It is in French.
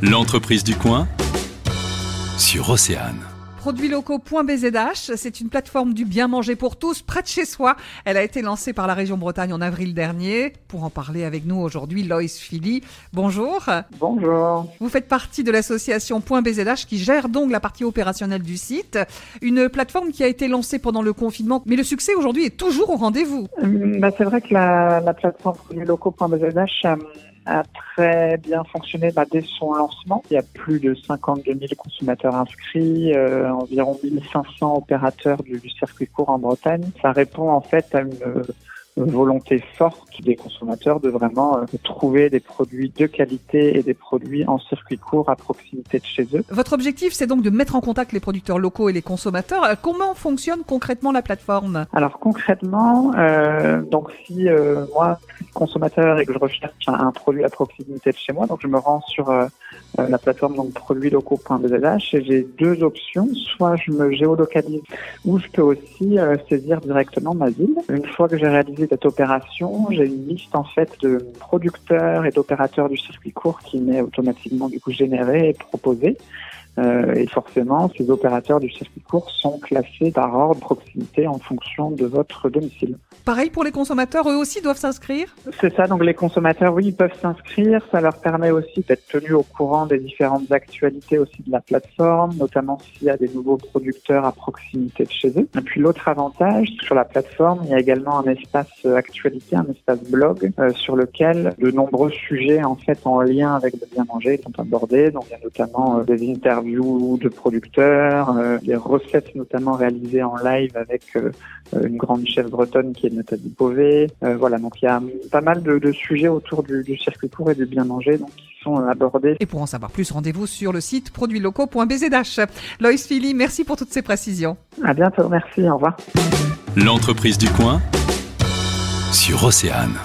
L'entreprise du coin sur Océane. Produits locaux.bzh, c'est une plateforme du bien manger pour tous, près de chez soi. Elle a été lancée par la région Bretagne en avril dernier. Pour en parler avec nous aujourd'hui, Loïs Philly. Bonjour. Bonjour. Vous faites partie de l'association .bzh qui gère donc la partie opérationnelle du site. Une plateforme qui a été lancée pendant le confinement, mais le succès aujourd'hui est toujours au rendez-vous. Hum, bah, c'est vrai que la, la plateforme produits locaux.bzh a très bien fonctionné bah, dès son lancement. Il y a plus de 52 000 consommateurs inscrits, euh, environ 1500 opérateurs du, du, circuit court en Bretagne. Ça répond en fait à une volonté forte des consommateurs de vraiment euh, trouver des produits de qualité et des produits en circuit court à proximité de chez eux. Votre objectif, c'est donc de mettre en contact les producteurs locaux et les consommateurs. Euh, comment fonctionne concrètement la plateforme? Alors concrètement, euh, donc si euh, moi consommateur et que je recherche un, produit à proximité de chez moi, donc je me rends sur euh, la plateforme donc et j'ai deux options. Soit je me géolocalise ou je peux aussi euh, saisir directement ma ville. Une fois que j'ai réalisé cette opération, j'ai une liste en fait de producteurs et d'opérateurs du circuit court qui m'est automatiquement du coup générée et proposée. Euh, et forcément, ces opérateurs du circuit court sont classés par ordre proximité en fonction de votre domicile. Pareil pour les consommateurs, eux aussi doivent s'inscrire? C'est ça, donc les consommateurs, oui, ils peuvent s'inscrire. Ça leur permet aussi d'être tenus au courant des différentes actualités aussi de la plateforme, notamment s'il y a des nouveaux producteurs à proximité de chez eux. Et puis l'autre avantage, sur la plateforme, il y a également un espace actualité, un espace blog, euh, sur lequel de nombreux sujets en fait en lien avec le bien manger sont abordés. Donc il y a notamment euh, des interviews de producteurs, euh, des recettes notamment réalisées en live avec euh, une grande chef bretonne qui est Nathalie. Euh, voilà, donc il y a pas mal de, de sujets autour du, du, circuit court et du bien manger donc, qui sont abordés. Et pour en savoir plus, rendez-vous sur le site produitslocaux.bzh. Loïs Philly, merci pour toutes ces précisions. À bientôt, merci, au revoir. L'entreprise du coin sur Océane.